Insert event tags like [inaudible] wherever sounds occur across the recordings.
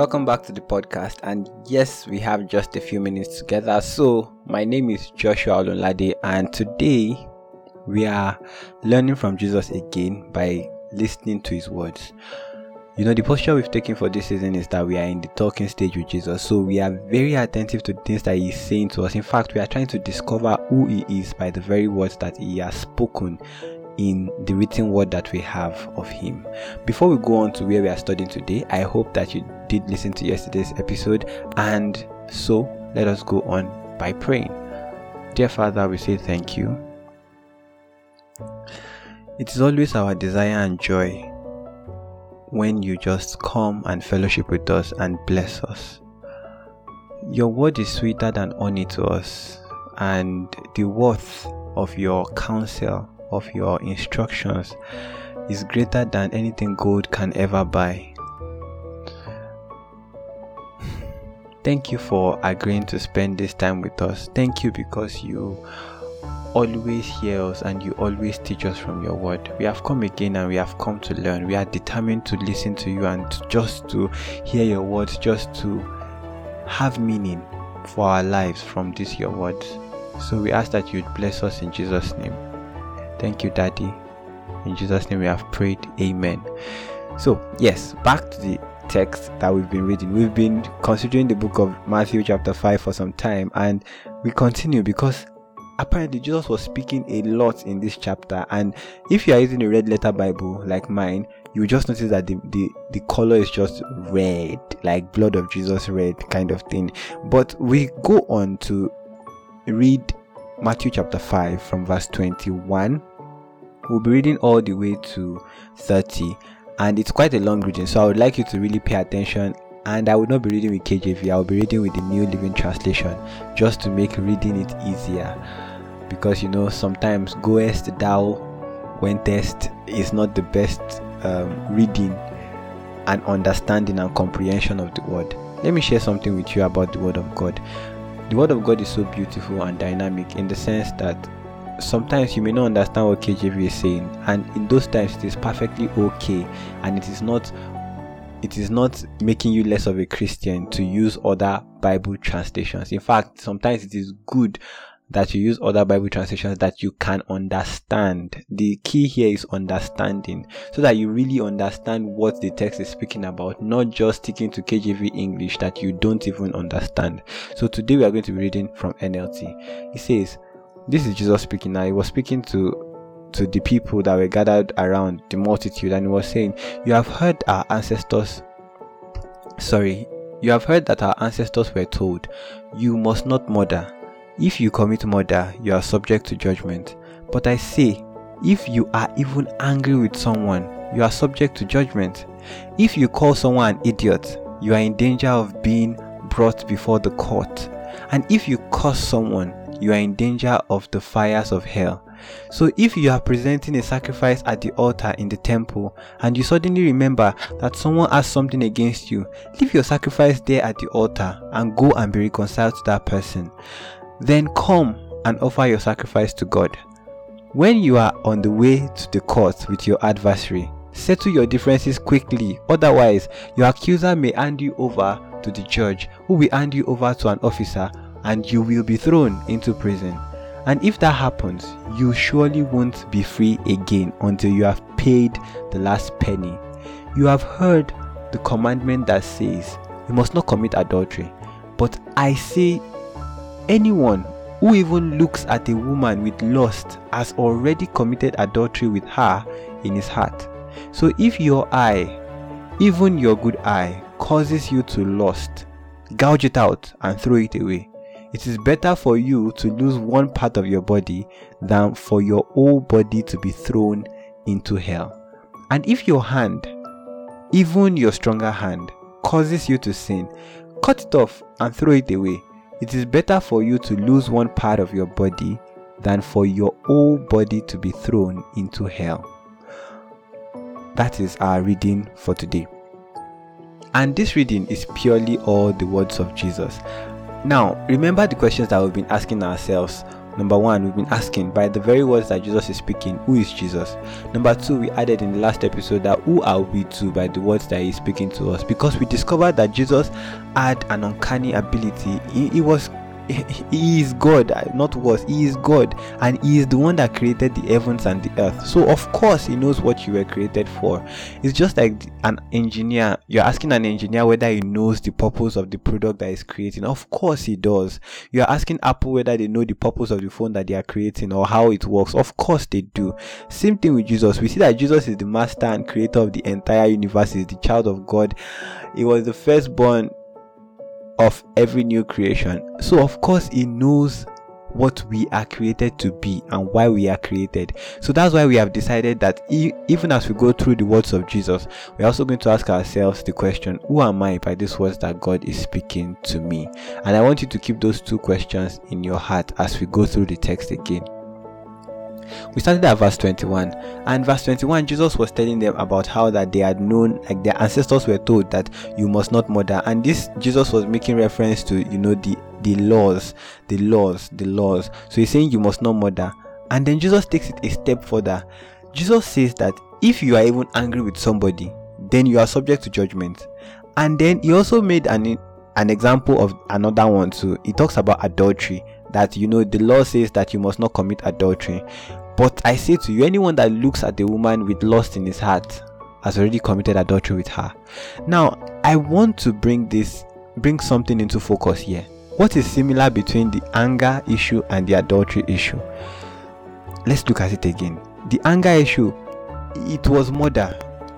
Welcome back to the podcast. And yes, we have just a few minutes together. So, my name is Joshua Olunlade, and today we are learning from Jesus again by listening to his words. You know, the posture we've taken for this season is that we are in the talking stage with Jesus. So, we are very attentive to the things that he's saying to us. In fact, we are trying to discover who he is by the very words that he has spoken in the written word that we have of him. Before we go on to where we are studying today, I hope that you did listen to yesterday's episode and so let us go on by praying. Dear Father, we say thank you. It is always our desire and joy when you just come and fellowship with us and bless us. Your word is sweeter than honey to us, and the worth of your counsel of your instructions is greater than anything gold can ever buy. Thank you for agreeing to spend this time with us. Thank you because you always hear us and you always teach us from your word. We have come again and we have come to learn. We are determined to listen to you and just to hear your words, just to have meaning for our lives from this your words. So we ask that you'd bless us in Jesus' name. Thank you, Daddy. In Jesus' name we have prayed. Amen. So, yes, back to the text that we've been reading. We've been considering the book of Matthew, chapter 5, for some time, and we continue because apparently Jesus was speaking a lot in this chapter. And if you are using a red letter Bible like mine, you just notice that the, the, the color is just red, like blood of Jesus red kind of thing. But we go on to read Matthew chapter 5 from verse 21 We'll be reading all the way to 30, and it's quite a long reading, so I would like you to really pay attention. And I will not be reading with KJV, I will be reading with the New Living Translation just to make reading it easier. Because you know, sometimes goest thou wentest is not the best um, reading and understanding and comprehension of the word. Let me share something with you about the word of God. The word of God is so beautiful and dynamic in the sense that sometimes you may not understand what KJV is saying, and in those times it is perfectly okay, and it is not it is not making you less of a Christian to use other Bible translations. In fact, sometimes it is good that you use other Bible translations that you can understand. The key here is understanding so that you really understand what the text is speaking about, not just sticking to KJV English that you don't even understand. So today we are going to be reading from NLT. It says, this is Jesus speaking now. He was speaking to to the people that were gathered around the multitude and he was saying, You have heard our ancestors sorry, you have heard that our ancestors were told, You must not murder. If you commit murder, you are subject to judgment. But I say, if you are even angry with someone, you are subject to judgment. If you call someone an idiot, you are in danger of being brought before the court. And if you curse someone, you are in danger of the fires of hell. So if you are presenting a sacrifice at the altar in the temple and you suddenly remember that someone has something against you, leave your sacrifice there at the altar and go and be reconciled to that person. Then come and offer your sacrifice to God. When you are on the way to the court with your adversary, settle your differences quickly, otherwise, your accuser may hand you over to the judge, who will hand you over to an officer and you will be thrown into prison. And if that happens, you surely won't be free again until you have paid the last penny. You have heard the commandment that says, You must not commit adultery. But I say, anyone who even looks at a woman with lust has already committed adultery with her in his heart. So if your eye, even your good eye, causes you to lust, gouge it out and throw it away. It is better for you to lose one part of your body than for your whole body to be thrown into hell. And if your hand, even your stronger hand, causes you to sin, cut it off and throw it away. It is better for you to lose one part of your body than for your whole body to be thrown into hell. That is our reading for today. And this reading is purely all the words of Jesus. Now, remember the questions that we've been asking ourselves Number one, we've been asking by the very words that Jesus is speaking, who is Jesus? Number two, we added in the last episode that who are we to by the words that he's speaking to us? Because we discovered that Jesus had an uncanny ability. He, he was [laughs] he is God, uh, not was. He is God, and He is the one that created the heavens and the earth. So, of course, He knows what you were created for. It's just like an engineer. You're asking an engineer whether he knows the purpose of the product that he's creating. Of course, he does. You're asking Apple whether they know the purpose of the phone that they are creating or how it works. Of course, they do. Same thing with Jesus. We see that Jesus is the master and creator of the entire universe, is the child of God. He was the firstborn of every new creation. So, of course, He knows what we are created to be and why we are created. So that's why we have decided that e- even as we go through the words of Jesus, we're also going to ask ourselves the question, Who am I by these words that God is speaking to me? And I want you to keep those two questions in your heart as we go through the text again. We started at verse 21, and verse 21, Jesus was telling them about how that they had known, like their ancestors were told that you must not murder, and this Jesus was making reference to, you know, the the laws, the laws, the laws. So he's saying you must not murder, and then Jesus takes it a step further. Jesus says that if you are even angry with somebody, then you are subject to judgment. And then he also made an an example of another one too. He talks about adultery that you know the law says that you must not commit adultery but I say to you, anyone that looks at a woman with lust in his heart has already committed adultery with her. Now, I want to bring this, bring something into focus here. What is similar between the anger issue and the adultery issue? Let's look at it again. The anger issue, it was murder.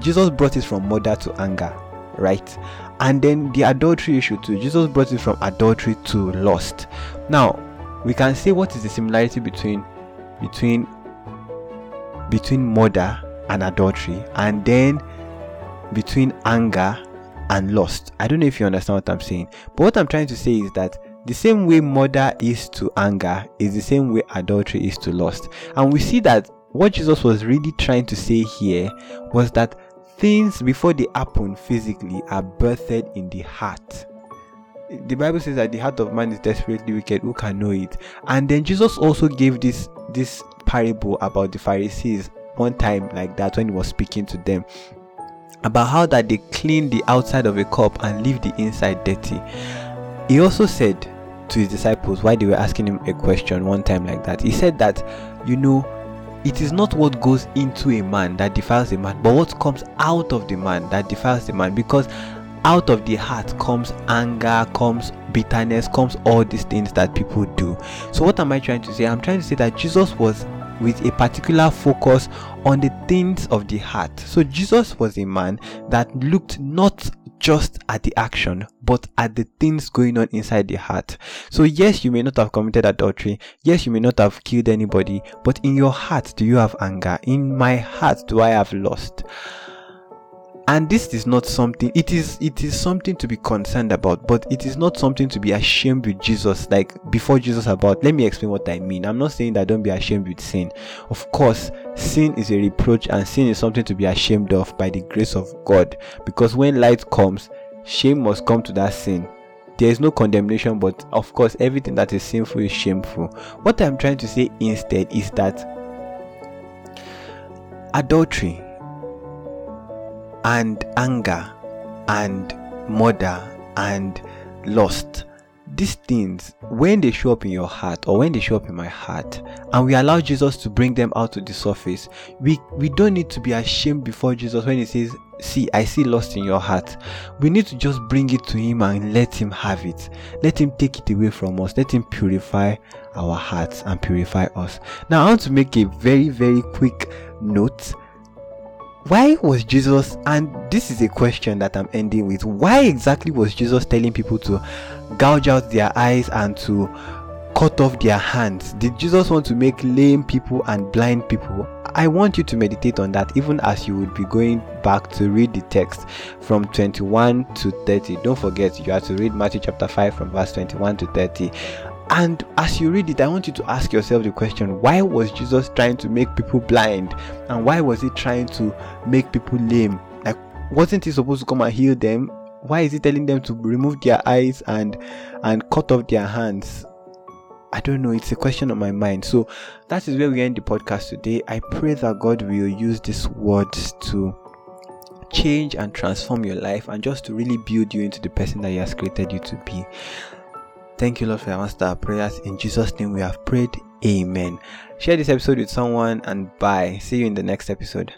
Jesus brought it from murder to anger, right? And then the adultery issue too. Jesus brought it from adultery to lust. Now, we can say what is the similarity between between between murder and adultery, and then between anger and lust. I don't know if you understand what I'm saying, but what I'm trying to say is that the same way murder is to anger is the same way adultery is to lust. And we see that what Jesus was really trying to say here was that things before they happen physically are birthed in the heart. The Bible says that the heart of man is desperately wicked, who can know it? And then Jesus also gave this this parable about the Pharisees one time like that when he was speaking to them about how that they clean the outside of a cup and leave the inside dirty. He also said to his disciples why they were asking him a question one time like that. He said that you know it is not what goes into a man that defiles a man, but what comes out of the man that defiles the man because out of the heart comes anger, comes bitterness, comes all these things that people do. So, what am I trying to say? I'm trying to say that Jesus was with a particular focus on the things of the heart. So, Jesus was a man that looked not just at the action, but at the things going on inside the heart. So, yes, you may not have committed adultery. Yes, you may not have killed anybody, but in your heart, do you have anger? In my heart, do I have lust? And this is not something it is it is something to be concerned about but it is not something to be ashamed with jesus like before jesus about let me explain what i mean. I'm not saying that don't be ashamed with sin. Of course sin is a reproach and sin is something to be ashamed of by the grace of god. Because when light comes shame must come to that sin. There is no condemnation but of course everything that is sinful is shameful. What i'm trying to say instead is that adultery and anger and murder and lust. These things when they show up in your heart or when they show up in my heart and we allow jesus to bring them out to the surface we we don't need to be ashamed before jesus when he says see i see lust in your heart. We need to just bring it to him and let him have it. Let him take it away from us. Let him purify our hearts and purify us. Now i want to make a very very quick note why was Jesus, and this is a question that I'm ending with, why exactly was Jesus telling people to gouge out their eyes and to cut off their hands? Did Jesus want to make lame people and blind people? I want you to meditate on that even as you would be going back to read the text from 21 to 30. Don't forget, you have to read Matthew chapter 5 from verse 21 to 30. And as you read it, I want you to ask yourself the question why was Jesus trying to make people blind? And why was he trying to make people lame? Like, wasn't he supposed to come and heal them? Why is he telling them to remove their eyes and and cut off their hands? I don't know, it's a question on my mind. So that is where we end the podcast today. I pray that God will use these words to change and transform your life and just to really build you into the person that He has created you to be. Thank you, Lord, for answering our prayers. In Jesus' name we have prayed. Amen. Share this episode with someone and bye. See you in the next episode.